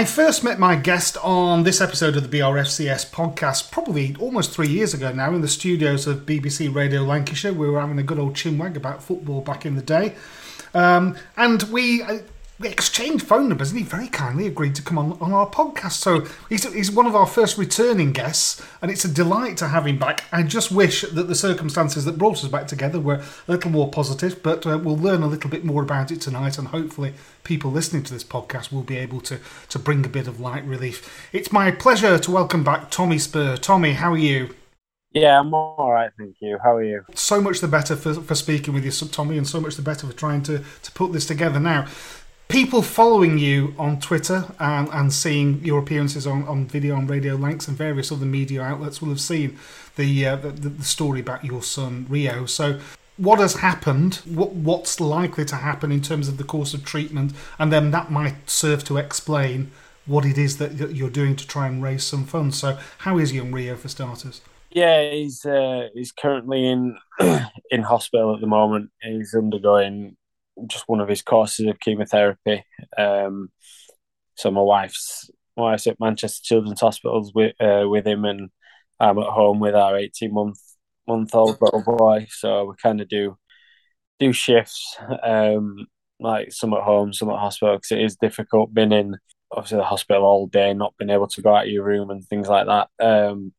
I first met my guest on this episode of the BRFCS podcast probably almost three years ago now in the studios of BBC Radio Lancashire. We were having a good old chinwag about football back in the day. Um, and we uh, we exchanged phone numbers, and he very kindly agreed to come on, on our podcast. So he's, he's one of our first returning guests, and it's a delight to have him back. I just wish that the circumstances that brought us back together were a little more positive, but uh, we'll learn a little bit more about it tonight, and hopefully people listening to this podcast will be able to, to bring a bit of light relief. It's my pleasure to welcome back Tommy Spurr. Tommy, how are you? Yeah, I'm all right, thank you. How are you? So much the better for, for speaking with you, Tommy, and so much the better for trying to, to put this together. Now, people following you on Twitter and, and seeing your appearances on, on video on Radio Lancs and various other media outlets will have seen the, uh, the, the story about your son Rio. So, what has happened? What what's likely to happen in terms of the course of treatment, and then that might serve to explain what it is that you're doing to try and raise some funds. So, how is young Rio for starters? Yeah, he's uh, he's currently in in hospital at the moment. He's undergoing just one of his courses of chemotherapy. Um, so my wife's my wife's at Manchester Children's Hospitals with uh, with him, and I'm at home with our 18 month month old little boy. So we kind of do do shifts, um, like some at home, some at hospital, because it is difficult being in obviously the hospital all day, not being able to go out of your room and things like that. Um,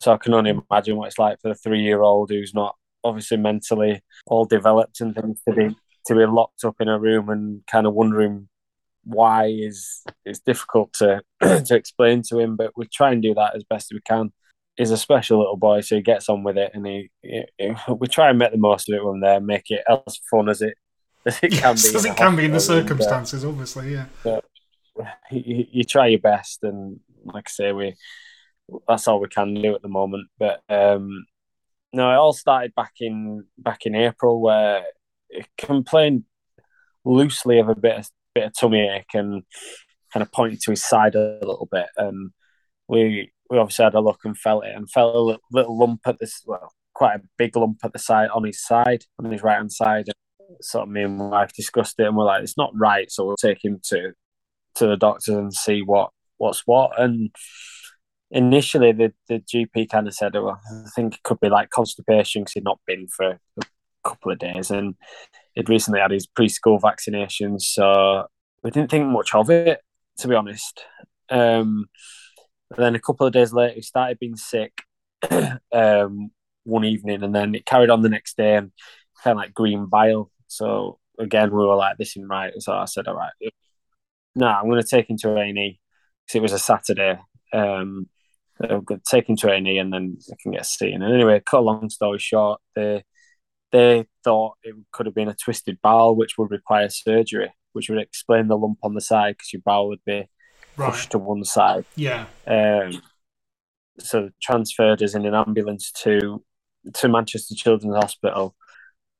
so I can only imagine what it's like for a three year old who's not obviously mentally all developed and things to be to be locked up in a room and kind of wondering why is it's difficult to to explain to him, but we try and do that as best we can. He's a special little boy, so he gets on with it, and he, he, he we try and make the most of it when there, make it as fun as it as it can yes, be. As it can be in the circumstances, and, uh, obviously, yeah. But you, you, try your best, and like I say, we that's all we can do at the moment. But um, no, it all started back in back in April where complained loosely of a bit of bit of tummy ache and kind of pointed to his side a little bit. And we we obviously had a look and felt it and felt a little, little lump at this well, quite a big lump at the side on his side, on his right hand side. And sort of me and my wife discussed it and we're like, it's not right, so we'll take him to to the doctor and see what what's what. And initially the, the GP kind of said, well, I think it could be like constipation because he'd not been for couple of days, and he'd recently had his preschool vaccinations, so we didn't think much of it, to be honest. Um, then a couple of days later, he started being sick um, one evening, and then it carried on the next day and kind of like green bile. So again, we were like, "This isn't right." So I said, "All right, no, I'm going to take him to A and E because it was a Saturday." Um, I'm going to take him to A and E, and then I can get seen. And anyway, cut a long story short, they they thought it could have been a twisted bowel, which would require surgery, which would explain the lump on the side because your bowel would be right. pushed to one side. Yeah. Um, so transferred us in an ambulance to to Manchester Children's Hospital,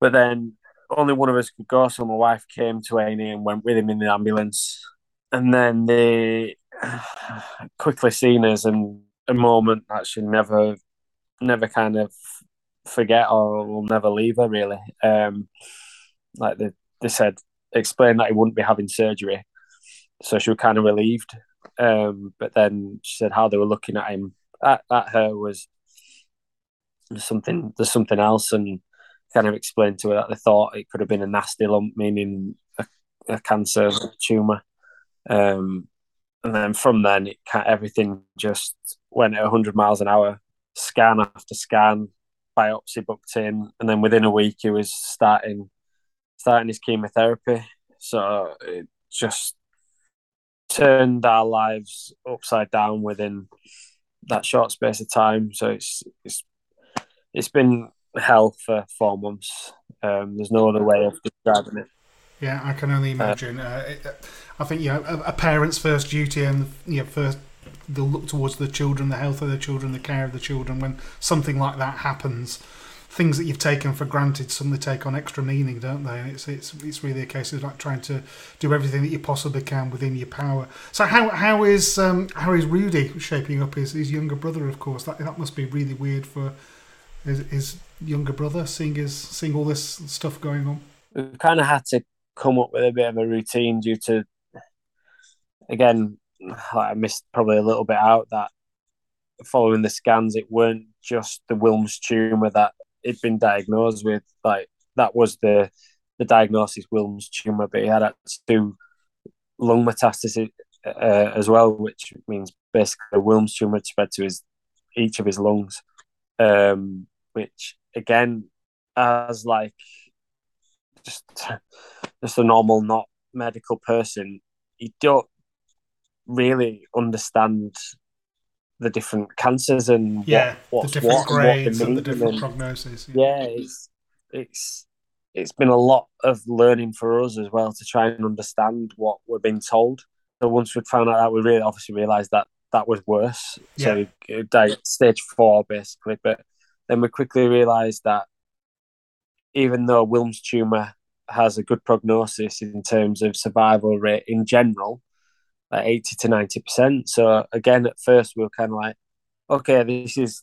but then only one of us could go. So my wife came to A and went with him in the ambulance, and then they quickly seen us and a moment actually never never kind of forget or will never leave her really. Um, like they, they said, explained that he wouldn't be having surgery, so she was kind of relieved. Um, but then she said how they were looking at him at, at her was there's something there's something else, and kind of explained to her that they thought it could have been a nasty lump, meaning a, a cancer tumor. Um, and then from then, it everything just went at 100 miles an hour, scan after scan, biopsy booked in, and then within a week he was starting starting his chemotherapy. So it just turned our lives upside down within that short space of time. So it's it's it's been hell for four months. Um, there's no other way of describing it. Yeah, I can only imagine. Uh, it, I think you know a, a, parent's first duty and you know, first they'll look towards the children, the health of the children, the care of the children. When something like that happens, things that you've taken for granted suddenly take on extra meaning, don't they? And it's it's it's really a case of like trying to do everything that you possibly can within your power. So how how is um, how is Rudy shaping up? His his younger brother, of course. That that must be really weird for his, his younger brother seeing his seeing all this stuff going on. We've kind of had to come up with a bit of a routine due to again I missed probably a little bit out that following the scans, it weren't just the Wilms tumor that he'd been diagnosed with. Like that was the the diagnosis Wilms tumor, but he had two lung metastasis uh, as well, which means basically a Wilms tumor spread to his each of his lungs, um, which again, as like just just a normal, not medical person, you don't really understand the different cancers and yeah, what, the different what, grades what and the different and, prognosis. Yeah. yeah, it's it's it's been a lot of learning for us as well to try and understand what we're being told. So once we'd found out that, we really obviously realised that that was worse. Yeah. So stage four basically, but then we quickly realised that even though Wilms tumor has a good prognosis in terms of survival rate in general, like 80 to 90%. So again, at first we were kind of like, okay, this is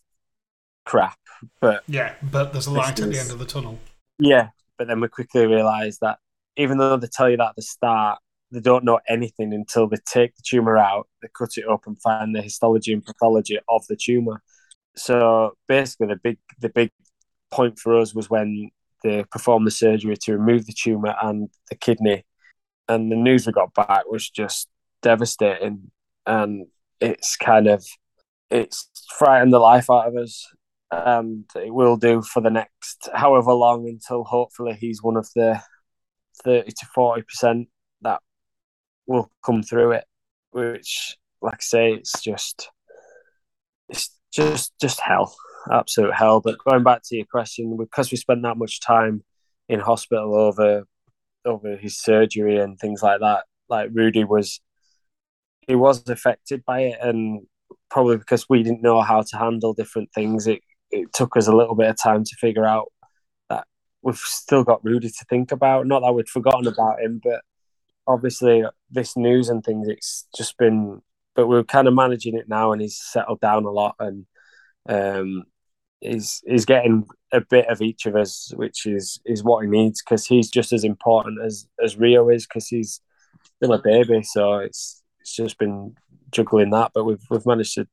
crap, but yeah, but there's a light at the end of the tunnel. Yeah, but then we quickly realised that even though they tell you that at the start, they don't know anything until they take the tumour out, they cut it up and find the histology and pathology of the tumour. So basically, the big the big point for us was when they performed the surgery to remove the tumour and the kidney, and the news we got back was just devastating, and it's kind of it's frightened the life out of us, and it will do for the next however long until hopefully he's one of the thirty to forty percent that will come through it. Which, like I say, it's just it's just just hell, absolute hell. But going back to your question, because we spent that much time in hospital over over his surgery and things like that, like Rudy was he was affected by it, and probably because we didn't know how to handle different things, it it took us a little bit of time to figure out that we've still got Rudy to think about. Not that we'd forgotten about him, but obviously this news and things, it's just been. But we're kind of managing it now, and he's settled down a lot, and um, he's he's getting a bit of each of us, which is is what he needs because he's just as important as as Rio is because he's still a baby. So it's it's just been juggling that, but we've we've managed to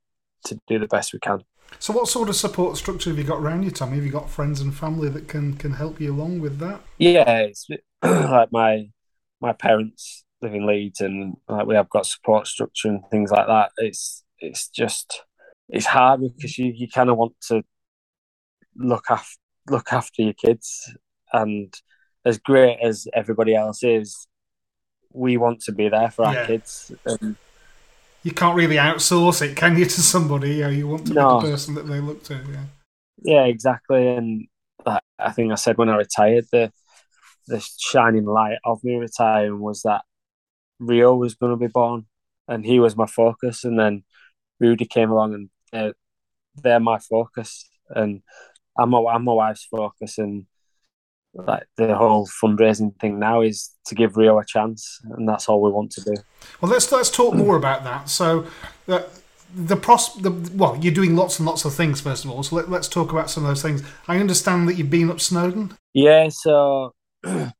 to do the best we can. So, what sort of support structure have you got around you, Tommy? Have you got friends and family that can can help you along with that? Yeah, it's like my my parents live in Leeds, and like we have got support structure and things like that. It's it's just it's hard because you, you kind of want to look after look after your kids, and as great as everybody else is, we want to be there for our yeah. kids. And, you can't really outsource it, can you, to somebody? You, know, you want to no. be the person that they look to. Yeah, yeah, exactly. And I think I said when I retired, the the shining light of me retiring was that Rio was going to be born, and he was my focus. And then Rudy came along, and they're, they're my focus, and I'm my I'm my wife's focus, and like the whole fundraising thing now is to give Rio a chance, and that's all we want to do. Well, let's let's talk more about that. So, uh, the pros, the, well, you're doing lots and lots of things. First of all, so let, us talk about some of those things. I understand that you've been up Snowdon. Yeah, so to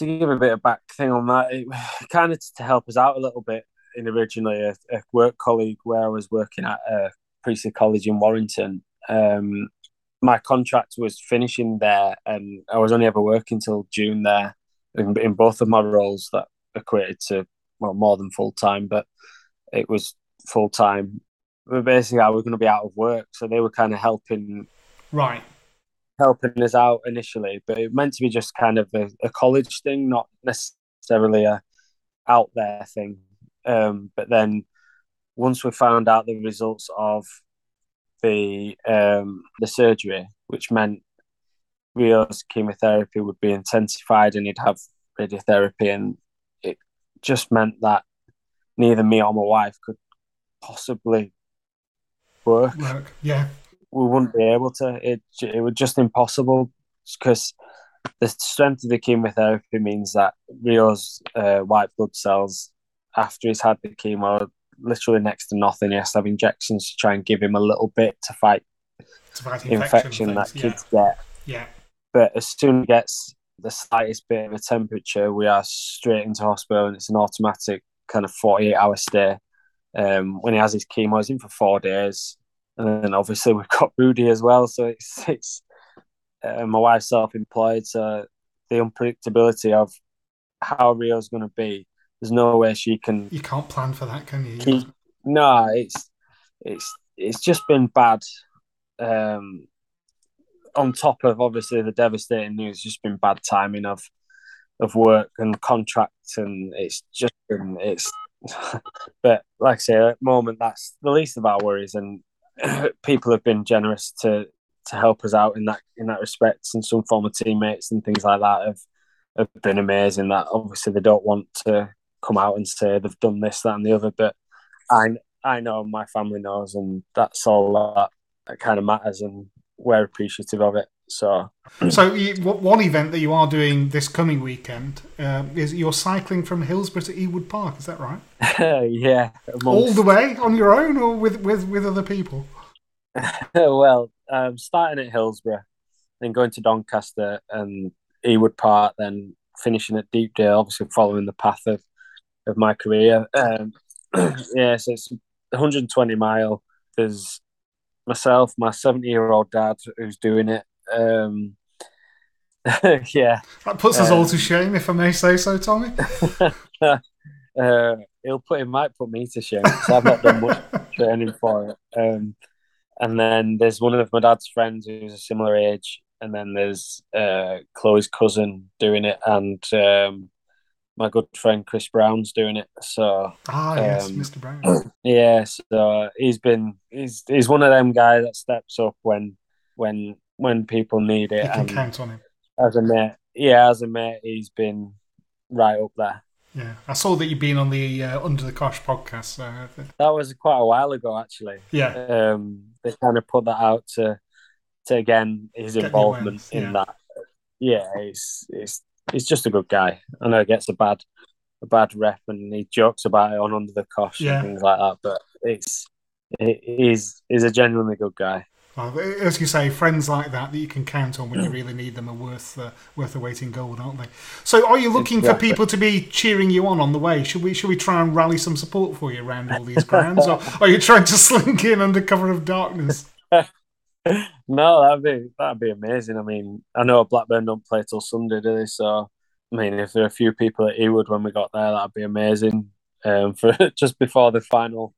give a bit of back thing on that, it kind of to help us out a little bit. In originally a, a work colleague where I was working at a Priestley college in Warrington. Um, my contract was finishing there, and I was only ever working till June there in, in both of my roles that equated to well more than full time, but it was full time. But Basically, I was going to be out of work, so they were kind of helping, right, helping us out initially. But it meant to be just kind of a, a college thing, not necessarily a out there thing. Um, but then once we found out the results of the um, the surgery, which meant Rio's chemotherapy would be intensified and he'd have radiotherapy, and it just meant that neither me or my wife could possibly work. Work, yeah. We wouldn't be able to. It it was just impossible because the strength of the chemotherapy means that Rio's uh, white blood cells after he's had the chemo literally next to nothing. He has to have injections to try and give him a little bit to fight, to fight infection, infection that kids get. Yeah. But as soon as he gets the slightest bit of a temperature, we are straight into hospital and it's an automatic kind of forty eight hour stay. Um, when he has his chemo, he's in for four days, and then obviously we've got Rudy as well. So it's it's uh, my wife's self employed, so the unpredictability of how real Rio's going to be. There's no way she can. You can't plan for that, can you? Keep, no, it's it's it's just been bad. Um, on top of obviously the devastating news, just been bad timing of of work and contracts, and it's just been it's. but like I say, at the moment, that's the least of our worries, and people have been generous to to help us out in that in that respect, and some former teammates and things like that have have been amazing. That obviously they don't want to come out and say they've done this, that, and the other, but I I know my family knows, and that's all that, that kind of matters, and we're appreciative of it. So, so you, one event that you are doing this coming weekend uh, is you're cycling from Hillsborough to Ewood Park. Is that right? yeah, amongst... all the way on your own or with with with other people. well, um, starting at Hillsborough, then going to Doncaster and Ewood Park, then finishing at Deepdale. Obviously, following the path of of my career. Um, yeah, so it's 120 mile. There's myself, my 70 year old dad who's doing it. Um, yeah, that puts us um, all to shame, if I may say so, Tommy. uh, he'll put, he might put me to shame because I've not done much training for it. Um, and then there's one of my dad's friends who's a similar age, and then there's uh, Chloe's cousin doing it, and um, my good friend Chris Brown's doing it. So ah yes, um, Mr. Brown. Yeah, so he's been he's he's one of them guys that steps up when when when people need it. You can count on him as a mate. Yeah, as a mate, he's been right up there. Yeah, I saw that you've been on the uh, Under the Cosh podcast. So that was quite a while ago, actually. Yeah, um, they kind of put that out to to again his Get involvement in yeah. that. Yeah, it's it's he's just a good guy. I know he gets a bad a bad rep and he jokes about it on Under the Cosh yeah. and things like that, but it's he's he's a genuinely good guy. Well, as you say, friends like that that you can count on when you really need them are worth uh, worth the weight in gold, aren't they? So, are you looking exactly. for people to be cheering you on on the way? Should we should we try and rally some support for you around all these grounds, or are you trying to slink in under cover of darkness? no, that'd be that'd be amazing. I mean, I know Blackburn don't play till Sunday, do they? So, I mean, if there are a few people at Ewood when we got there, that'd be amazing. Um, for just before the final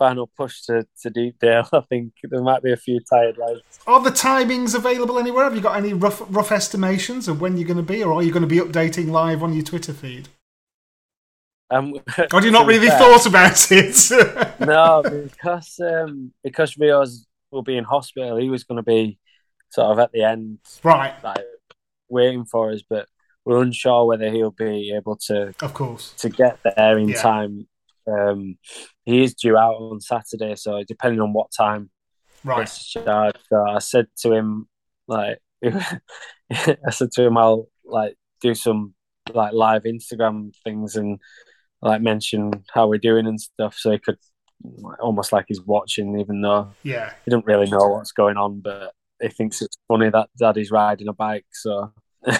final push to, to Deepdale. I think there might be a few tired lads. Are the timings available anywhere? Have you got any rough rough estimations of when you're going to be, or are you going to be updating live on your Twitter feed? Um, or you not really fair, thought about it? no, because um, because Rio's will be in hospital. He was going to be sort of at the end, right, like waiting for us, but we're unsure whether he'll be able to, of course, to get there in yeah. time. Um, he is due out on Saturday, so depending on what time, right. So I said to him, like, I said to him, I'll like do some like live Instagram things and like mention how we're doing and stuff, so he could almost like he's watching, even though yeah, he doesn't really know what's going on, but he thinks it's funny that daddy's riding a bike. So,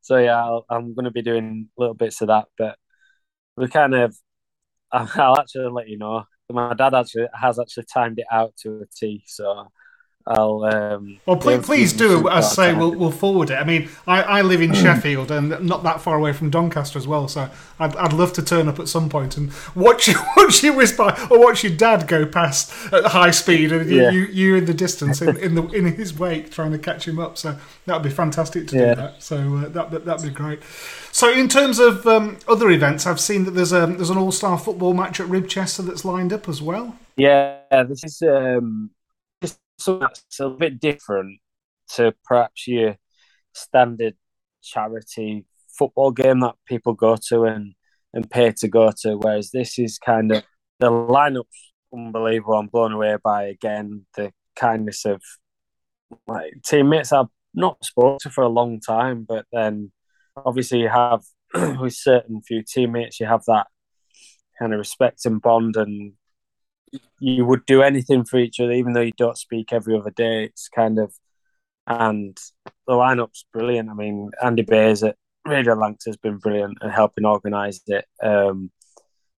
so yeah, i am going to be doing little bits of that, but we kind of, I'll actually let you know. My dad actually has actually timed it out to a T, so I'll. Um, well, please, please do. As I say, we'll, we'll forward it. I mean, I, I live in Sheffield and not that far away from Doncaster as well, so I'd, I'd love to turn up at some point and watch you watch you by or watch your dad go past at high speed and yeah. you, you in the distance in, in the in his wake trying to catch him up. So that would be fantastic to yeah. do that. So uh, that that would be great. So in terms of um, other events, I've seen that there's a there's an all star football match at Ribchester that's lined up as well. Yeah, this is. Um something that's a bit different to perhaps your standard charity football game that people go to and, and pay to go to. Whereas this is kind of the lineup's unbelievable. I'm blown away by again the kindness of my teammates I've not spoken to for a long time, but then obviously you have with certain few teammates you have that kind of respect and bond and you would do anything for each other, even though you don't speak every other day. It's kind of, and the lineup's brilliant. I mean, Andy Bays at Radio Lancs has been brilliant and helping organise it. Um,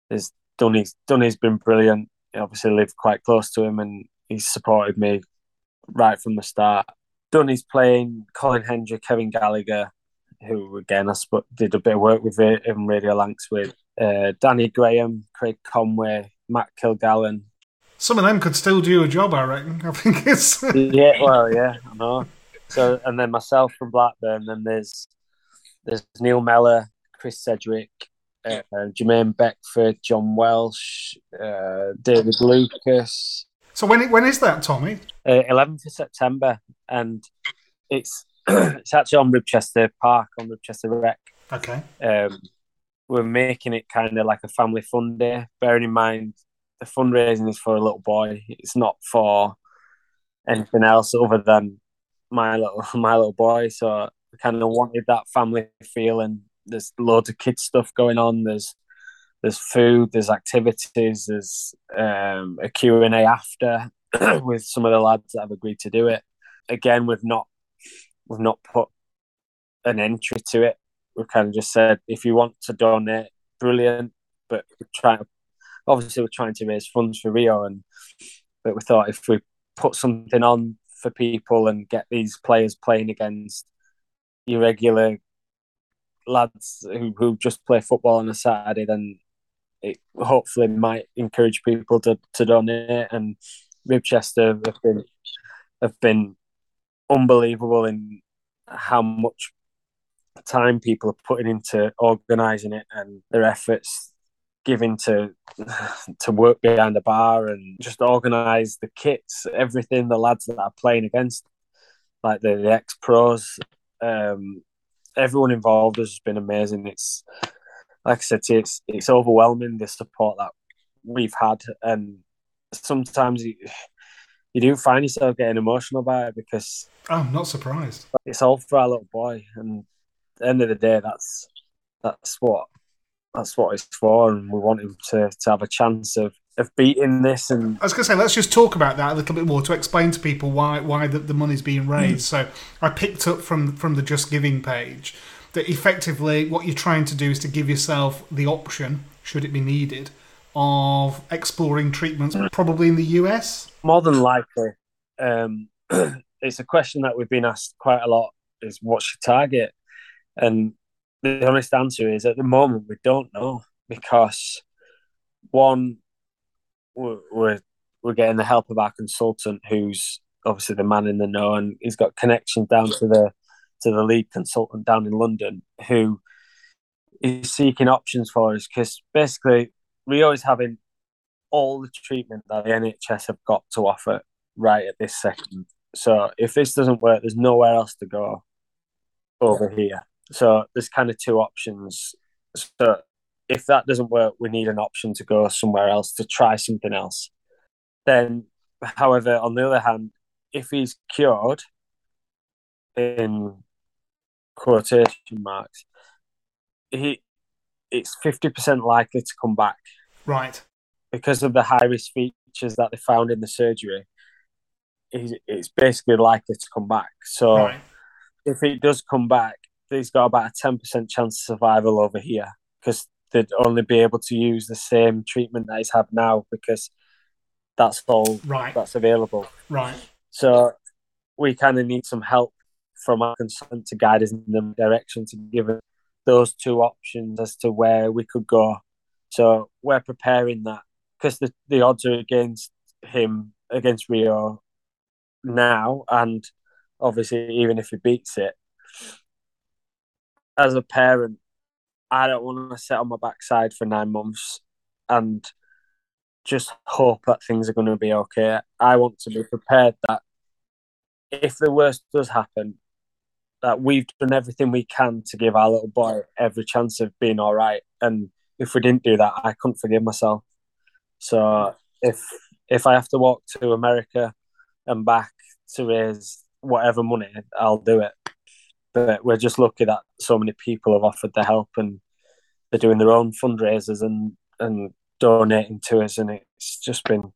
His Dunny's Dunny's been brilliant. I obviously lived quite close to him, and he's supported me right from the start. Dunny's playing Colin Hendry, Kevin Gallacher, who again I sp- did a bit of work with it in Radio Lancs with uh, Danny Graham, Craig Conway, Matt Kilgallen. Some of them could still do a job, I reckon. I think it's yeah, well, yeah, I know. So and then myself from Blackburn. Then there's there's Neil Mellor, Chris Sedgwick, uh, Jermaine Beckford, John Welsh, uh, David Lucas. So when when is that, Tommy? Uh, eleventh of September, and it's it's actually on Ribchester Park on Ribchester Rec. Okay. Um, we're making it kind of like a family fun day. Bearing in mind, the fundraising is for a little boy. It's not for anything else other than my little my little boy. So I kind of wanted that family feeling. There's loads of kids stuff going on. There's there's food. There's activities. There's um, a Q and A after with some of the lads that have agreed to do it. Again, we've not we've not put an entry to it. We've kind of just said if you want to donate, brilliant. But we're trying obviously we're trying to raise funds for Rio, and but we thought if we put something on for people and get these players playing against your regular lads who, who just play football on a Saturday, then it hopefully might encourage people to, to donate. And Ribchester have been have been unbelievable in how much time people are putting into organising it and their efforts given to to work behind the bar and just organise the kits, everything. The lads that are playing against, like the, the ex pros, um, everyone involved has been amazing. It's like I said, it's it's overwhelming the support that we've had, and sometimes you, you do find yourself getting emotional about it because I'm not surprised. It's all for our little boy, and the end of the day, that's that's what that's what it's for, and we want him to, to have a chance of, of beating this. And I was going to say, let's just talk about that a little bit more to explain to people why why the, the money's being raised. Mm. So I picked up from from the Just Giving page that effectively what you're trying to do is to give yourself the option, should it be needed, of exploring treatments, mm. probably in the US. More than likely, um, it's a question that we've been asked quite a lot: is what's your target? And the honest answer is at the moment we don't know because one we're, we're getting the help of our consultant who's obviously the man in the know and he's got connections down to the to the lead consultant down in London who is seeking options for us because basically we always having all the treatment that the NHS have got to offer right at this second. So if this doesn't work, there's nowhere else to go over here. So there's kind of two options. So if that doesn't work, we need an option to go somewhere else to try something else. Then, however, on the other hand, if he's cured in quotation marks, he it's fifty percent likely to come back. Right. Because of the high risk features that they found in the surgery, it's basically likely to come back. So right. if it does come back, he's got about a ten percent chance of survival over here because they'd only be able to use the same treatment that he's had now because that's all right. that's available. Right. So we kind of need some help from our consultant to guide us in the direction to give us those two options as to where we could go. So we're preparing that because the, the odds are against him against Rio now, and obviously even if he beats it, as a parent, I don't want to sit on my backside for nine months and just hope that things are going to be okay. I want to be prepared that if the worst does happen, that we've done everything we can to give our little boy every chance of being all right. And if we didn't do that, I couldn't forgive myself. So if if I have to walk to America and back to raise whatever money, I'll do it. But we're just lucky that so many people have offered their help and they're doing their own fundraisers and and donating to us, and it's just been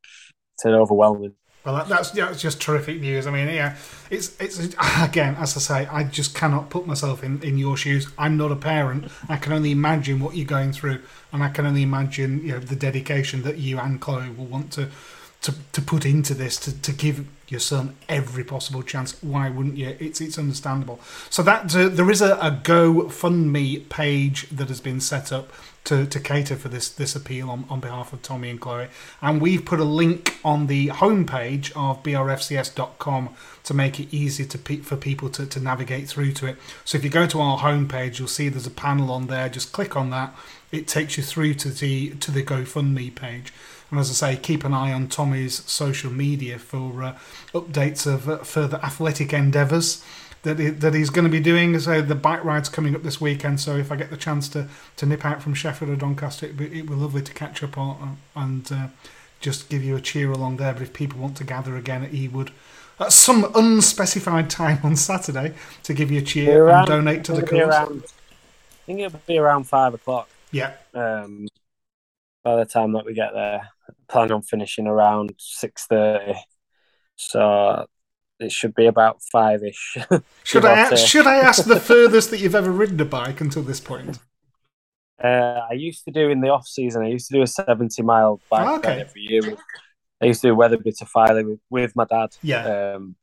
it's overwhelming. Well, that, that's that's just terrific news. I mean, yeah, it's it's again, as I say, I just cannot put myself in, in your shoes. I'm not a parent. I can only imagine what you're going through, and I can only imagine you know the dedication that you and Chloe will want to to, to put into this to, to give your son every possible chance. Why wouldn't you? It's it's understandable. So that uh, there is a, a GoFundMe page that has been set up to, to cater for this this appeal on, on behalf of Tommy and Chloe, and we've put a link on the homepage of brfcs.com to make it easy to pe- for people to, to navigate through to it. So if you go to our homepage, you'll see there's a panel on there. Just click on that. It takes you through to the to the GoFundMe page. And as I say, keep an eye on Tommy's social media for uh, updates of uh, further athletic endeavours that he, that he's going to be doing. So the bike ride's coming up this weekend. So if I get the chance to, to nip out from Sheffield or Doncaster, it'd be, it'd be lovely to catch up on and uh, just give you a cheer along there. But if people want to gather again at Ewood at some unspecified time on Saturday to give you a cheer around, and donate to the cause. Around, I think it'll be around five o'clock. Yeah. Um, by the time that we get there, plan on finishing around six thirty. So it should be about five ish. should I ask, should I ask the furthest that you've ever ridden a bike until this point? Uh, I used to do in the off season. I used to do a seventy mile bike oh, okay. every year. I used to do Wetherby to Filey with, with my dad. Yeah. Um,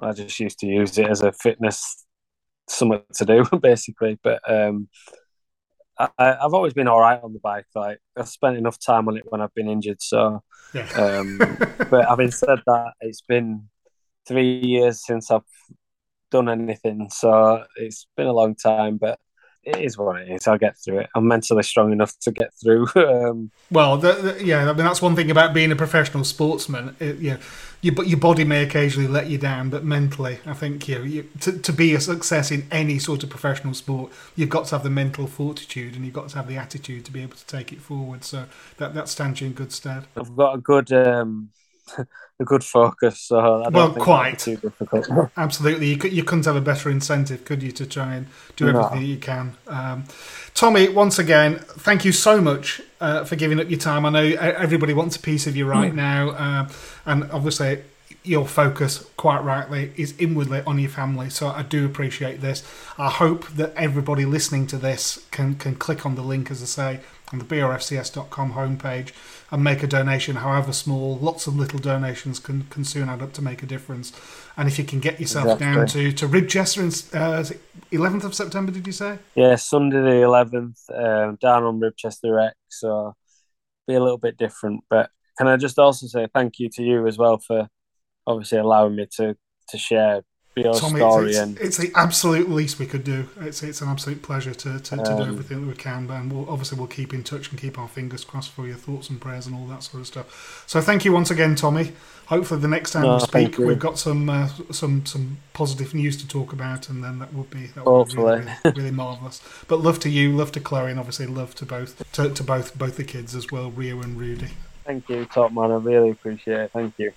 I just used to use it as a fitness something to do basically. But um, I, have always been all right on the bike. Like I've spent enough time on it when I've been injured. So, yeah. um, but having said that, it's been three years since I've done anything, so it's been a long time. But it is what it is. I'll get through it. I'm mentally strong enough to get through. um, well, the, the, yeah, I mean that's one thing about being a professional sportsman. It, yeah, your, your body may occasionally let you down, but mentally, I think you, you to, to be a success in any sort of professional sport, you've got to have the mental fortitude and you've got to have the attitude to be able to take it forward. So that that stands you in good stead. I've got a good. Um, a good focus. So well, quite too difficult. Absolutely, you, could, you couldn't have a better incentive, could you, to try and do everything no. you can. Um, Tommy, once again, thank you so much uh, for giving up your time. I know everybody wants a piece of you right mm. now, uh, and obviously your focus, quite rightly, is inwardly on your family. So I do appreciate this. I hope that everybody listening to this can can click on the link, as I say, on the brfcs.com homepage and make a donation, however small. Lots of little donations can, can soon add up to make a difference. And if you can get yourself exactly. down to, to Ribchester, uh, 11th of September, did you say? Yeah, Sunday the 11th, um, down on Ribchester Rec. So be a little bit different. But can I just also say thank you to you as well for obviously allowing me to, to share Tommy, story. It's, and it's the absolute least we could do. It's it's an absolute pleasure to, to, to um, do everything that we can. And we'll, obviously we'll keep in touch and keep our fingers crossed for your thoughts and prayers and all that sort of stuff. So thank you once again, Tommy. Hopefully the next time no, we speak, we've got some uh, some some positive news to talk about, and then that would be that would be really, really, really marvelous. But love to you, love to Chloe, and obviously love to both to, to both both the kids as well, Rio and Rudy. Thank you, top man. I really appreciate it. Thank you.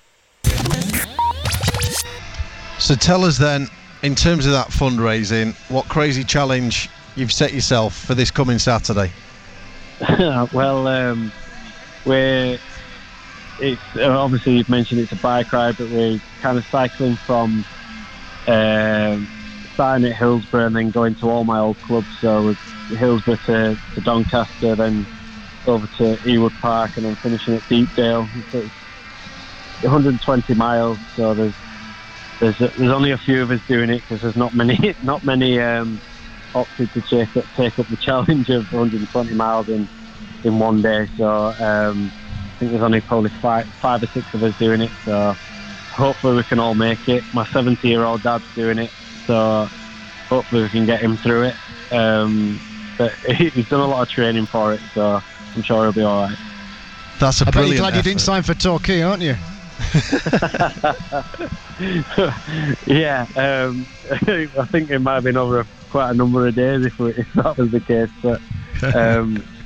So tell us then, in terms of that fundraising, what crazy challenge you've set yourself for this coming Saturday? well, um, we're it's uh, obviously you've mentioned it's a bike ride, but we're kind of cycling from um, starting at Hillsborough and then going to all my old clubs. So Hillsborough to, to Doncaster, then over to Ewood Park, and then finishing at Deepdale. So it's 120 miles, so there's there's there's only a few of us doing it because there's not many not many um, opted to take up, take up the challenge of 120 miles in in one day. So um, I think there's only probably five five or six of us doing it. So hopefully we can all make it. My 70 year old dad's doing it, so hopefully we can get him through it. Um, but he's done a lot of training for it, so I'm sure he'll be all right. That's a I brilliant. you're glad effort. you didn't sign for Torquay, aren't you? yeah, um, I think it might have been over quite a number of days if, we, if that was the case. But um,